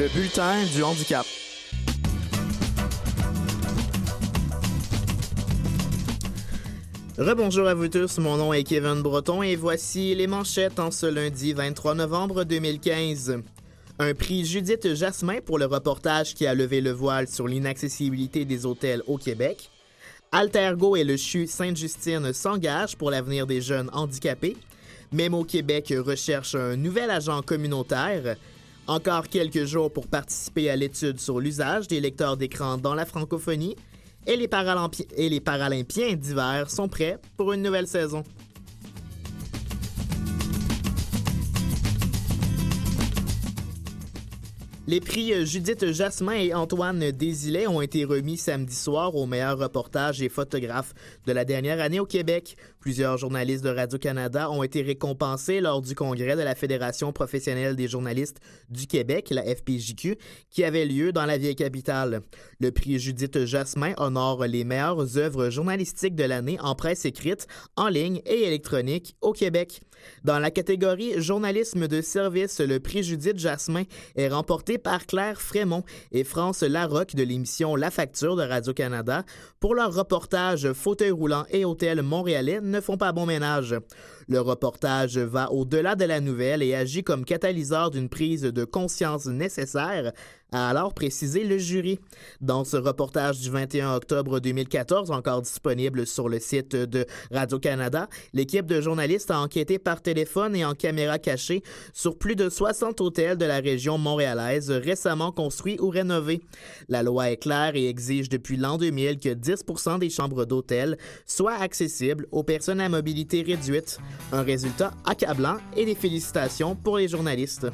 Le bulletin du handicap. Rebonjour à vous tous, mon nom est Kevin Breton et voici les manchettes en ce lundi 23 novembre 2015. Un prix Judith Jasmin pour le reportage qui a levé le voile sur l'inaccessibilité des hôtels au Québec. Altergo et le CHU Sainte-Justine s'engagent pour l'avenir des jeunes handicapés. Même au Québec recherche un nouvel agent communautaire. Encore quelques jours pour participer à l'étude sur l'usage des lecteurs d'écran dans la francophonie. Et les, et les Paralympiens d'hiver sont prêts pour une nouvelle saison. Les prix euh, Judith Jasmin et Antoine Désilet ont été remis samedi soir aux meilleurs reportages et photographes de la dernière année au Québec. Plusieurs journalistes de Radio-Canada ont été récompensés lors du congrès de la Fédération professionnelle des journalistes du Québec, la FPJQ, qui avait lieu dans la vieille capitale. Le prix Judith Jasmin honore les meilleures œuvres journalistiques de l'année en presse écrite, en ligne et électronique au Québec. Dans la catégorie journalisme de service, le prix Judith Jasmin est remporté par Claire Frémont et France Larocque de l'émission La Facture de Radio-Canada pour leur reportage Fauteuil roulant et hôtel montréalais ne font pas bon ménage. Le reportage va au-delà de la nouvelle et agit comme catalyseur d'une prise de conscience nécessaire a alors précisé le jury. Dans ce reportage du 21 octobre 2014, encore disponible sur le site de Radio-Canada, l'équipe de journalistes a enquêté par téléphone et en caméra cachée sur plus de 60 hôtels de la région montréalaise récemment construits ou rénovés. La loi est claire et exige depuis l'an 2000 que 10% des chambres d'hôtel soient accessibles aux personnes à mobilité réduite. Un résultat accablant et des félicitations pour les journalistes.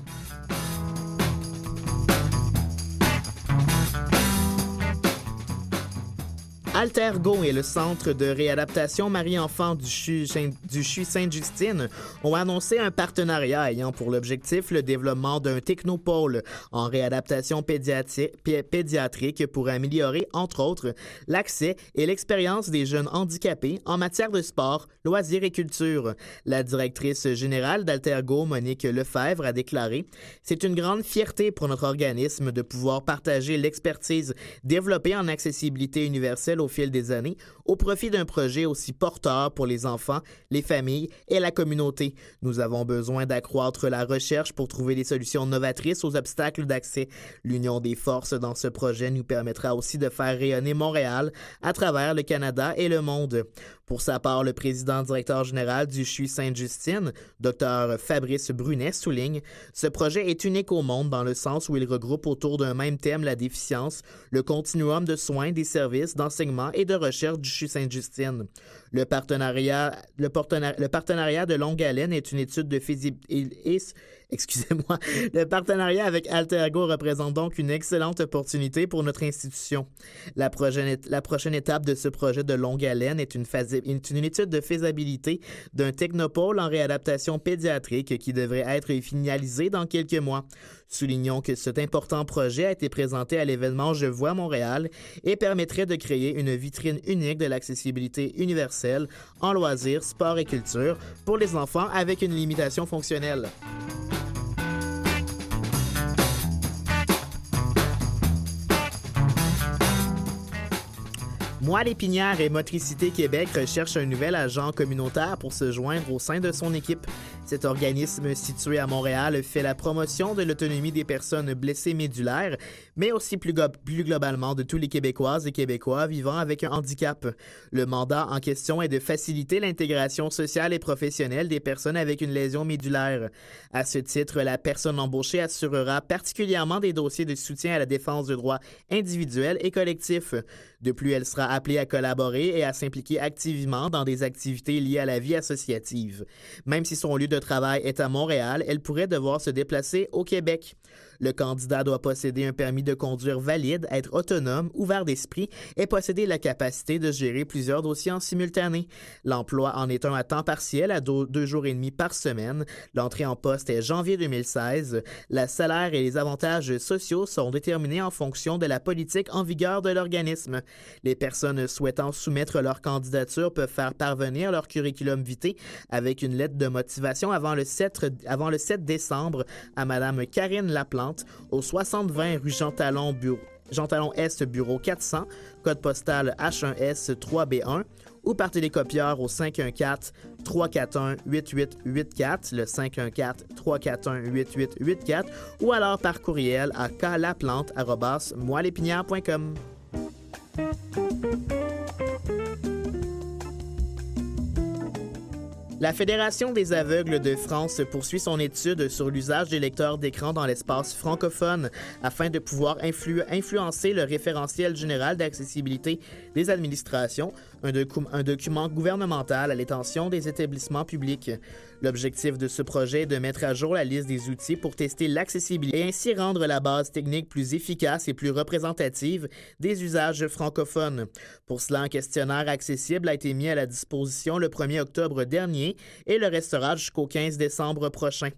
Altergo et le Centre de réadaptation Marie-Enfant du CHU Sainte-Justine ont annoncé un partenariat ayant pour l'objectif le développement d'un technopôle en réadaptation pédiatrique pour améliorer, entre autres, l'accès et l'expérience des jeunes handicapés en matière de sport, loisirs et culture. La directrice générale d'Altergo, Monique Lefebvre, a déclaré C'est une grande fierté pour notre organisme de pouvoir partager l'expertise développée en accessibilité universelle au fil des années au profit d'un projet aussi porteur pour les enfants, les familles et la communauté. Nous avons besoin d'accroître la recherche pour trouver des solutions novatrices aux obstacles d'accès. L'union des forces dans ce projet nous permettra aussi de faire rayonner Montréal à travers le Canada et le monde. Pour sa part, le président directeur général du CHU Sainte-Justine, Dr Fabrice Brunet, souligne Ce projet est unique au monde dans le sens où il regroupe autour d'un même thème la déficience, le continuum de soins, des services, d'enseignement et de recherche du CHU Sainte-Justine. Le partenariat, le, le partenariat de longue haleine est une étude de faisabilité Excusez-moi. Le partenariat avec Altergo représente donc une excellente opportunité pour notre institution. La prochaine, étape de ce projet de longue haleine est une, est une étude de faisabilité d'un technopôle en réadaptation pédiatrique qui devrait être finalisé dans quelques mois. Soulignons que cet important projet a été présenté à l'événement Je vois Montréal et permettrait de créer une vitrine unique de l'accessibilité universelle en loisirs, sport et culture pour les enfants avec une limitation fonctionnelle. Moi, Lépinière et Motricité Québec recherchent un nouvel agent communautaire pour se joindre au sein de son équipe. Cet organisme situé à Montréal fait la promotion de l'autonomie des personnes blessées médulaires, mais aussi plus, plus, globalement de tous les Québécoises et Québécois vivant avec un handicap. Le mandat en question est de faciliter l'intégration sociale et professionnelle des personnes avec une lésion médulaire. À ce titre, la personne embauchée assurera particulièrement des dossiers de soutien à la défense de droits individuels et collectifs. De plus, elle sera appelée à collaborer et à s'impliquer activement dans des activités liées à la vie associative. Même si son lieu de travail est à Montréal, elle pourrait devoir se déplacer au Québec. Le candidat doit posséder un permis de conduire valide, être autonome, ouvert d'esprit et posséder la capacité de gérer plusieurs dossiers en simultané. L'emploi en est un à temps partiel à deux jours et demi par semaine. L'entrée en poste est janvier 2016. La salaire et les avantages sociaux sont déterminés en fonction de la politique en vigueur de l'organisme. Les personnes souhaitant soumettre leur candidature peuvent faire parvenir leur curriculum vitae avec une lettre de motivation avant le 7, avant le 7 décembre à Madame Karine Laplante Au 6020 rue Jean Talon, bureau, Jean Talon Est, bureau 400, code postal H1S 3B1, ou par télécopieur au 514-341-8884, le 514-341-8884, ou alors par courriel à klaplante.moilépinière.com. La Fédération des aveugles de France poursuit son étude sur l'usage des lecteurs d'écran dans l'espace francophone afin de pouvoir influ influencer le référentiel général d'accessibilité des administrations, un, docu un, document gouvernemental à l'intention des établissements publics. L'objectif de ce projet est de mettre à jour la liste des outils pour tester l'accessibilité et ainsi rendre la base technique plus efficace et plus représentative des usages francophones. Pour cela, un questionnaire accessible a été mis à la disposition le 1er octobre dernier et le restera jusqu'au 15 décembre prochain.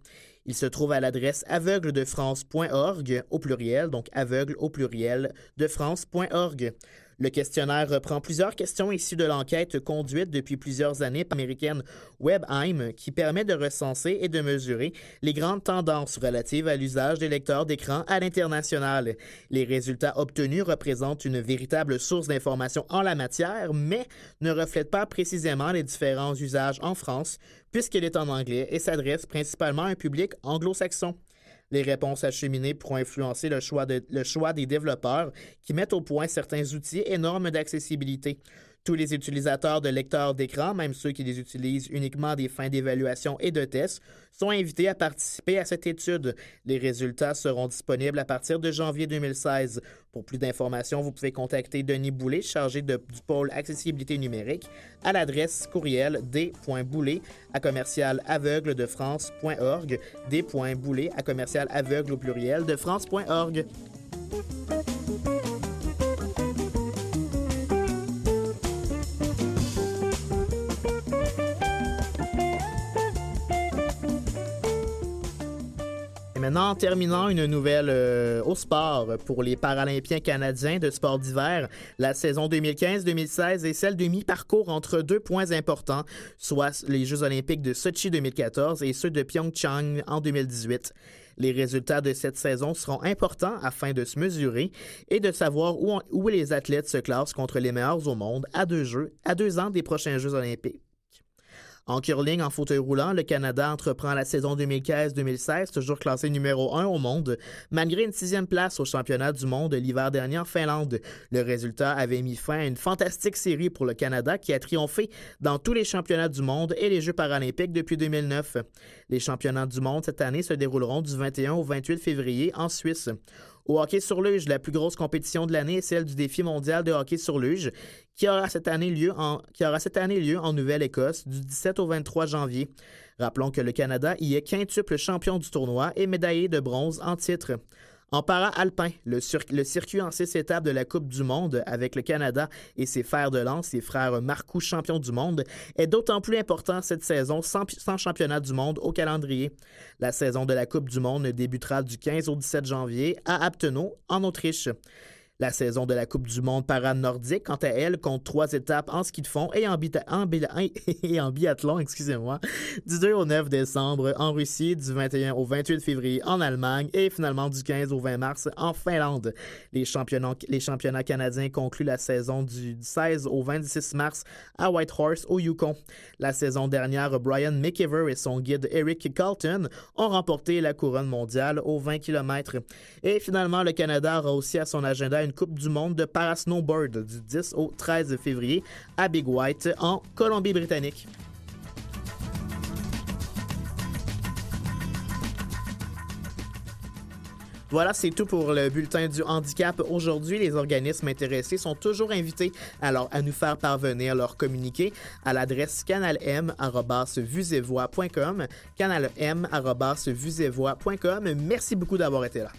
Il se trouve à l'adresse aveugledefrance.org au pluriel, donc aveugle au pluriel de France.org. Le questionnaire reprend plusieurs questions issues de l'enquête conduite depuis plusieurs années par l'américaine WebHeim qui permet de recenser et de mesurer les grandes tendances relatives à l'usage des lecteurs d'écran à l'international. Les résultats obtenus représentent une véritable source d'information en la matière, mais ne reflètent pas précisément les différents usages en France puisqu'elle est en anglais et s'adresse principalement à un public anglo-saxon. Les réponses acheminées pourront influencer le choix, des développeurs qui mettent au point certains outils et normes d'accessibilité. Tous les utilisateurs de lecteurs d'écran, même ceux qui les utilisent uniquement des fins d'évaluation et de tests, sont invités à participer à cette étude. Les résultats seront disponibles à partir de janvier 2016. Pour plus d'informations, vous pouvez contacter Denis Boulet, chargé de, du pôle accessibilité numérique, à l'adresse courriel d.boulet à commercial aveugle de France.org, commercial au de France.org. Maintenant, en terminant, une nouvelle euh, au sport pour les Paralympiens canadiens de sport d'hiver. La saison 2015-2016 est celle de mi-parcours entre deux points importants, soit les Jeux olympiques de Sochi 2014 et ceux de Pyeongchang en 2018. Les résultats de cette saison seront importants afin de se mesurer et de savoir où, les athlètes se classent contre les meilleurs au monde à deux ans des prochains Jeux olympiques. En curling, en fauteuil roulant, le Canada entreprend la saison 2015-2016, toujours classé numéro 1 au monde, malgré une sixième place au championnat du monde l'hiver dernier en Finlande. Le résultat avait mis fin à une fantastique série pour le Canada qui a triomphé dans tous les championnats du monde et les Jeux paralympiques depuis 2009. Les championnats du monde cette année se dérouleront du 21 au 28 février en Suisse. Au hockey sur luge, la plus grosse compétition de l'année est celle du défi mondial de hockey sur luge, qui aura cette année lieu en, Nouvelle-Écosse du 17 au 23 janvier. Rappelons que le Canada y est quintuple champion du tournoi et médaillé de bronze en titre. En para-alpin, le, circuit en six étapes de la Coupe du Monde avec le Canada et ses fers de lance, ses frères Marcoux champions du monde, est d'autant plus important cette saison sans, sans, championnat du monde au calendrier. La saison de la Coupe du Monde débutera du 15 au 17 janvier à Aptenau, en Autriche. La saison de la Coupe du monde parade nordique, quant à elle, compte trois étapes en ski de fond et en, en, et en biathlon, excusez-moi, du 2 au 9 décembre en Russie, du 21 au 28 février en Allemagne et finalement du 15 au 20 mars en Finlande. Les championnats, les championnats canadiens concluent la saison du 16 au 26 mars à Whitehorse au Yukon. La saison dernière, Brian McIver et son guide Eric Carlton ont remporté la couronne mondiale aux 20 km. Et finalement, le Canada aura aussi à son agenda Coupe du monde de parasnowboard du 10 au 13 février à Big White en Colombie-Britannique. Voilà, c'est tout pour le bulletin du handicap aujourd'hui. Les organismes intéressés sont toujours invités alors à nous faire parvenir leur communiqué à l'adresse canalm@vusevoix.com, canalm@vusevoix.com. Merci beaucoup d'avoir été là.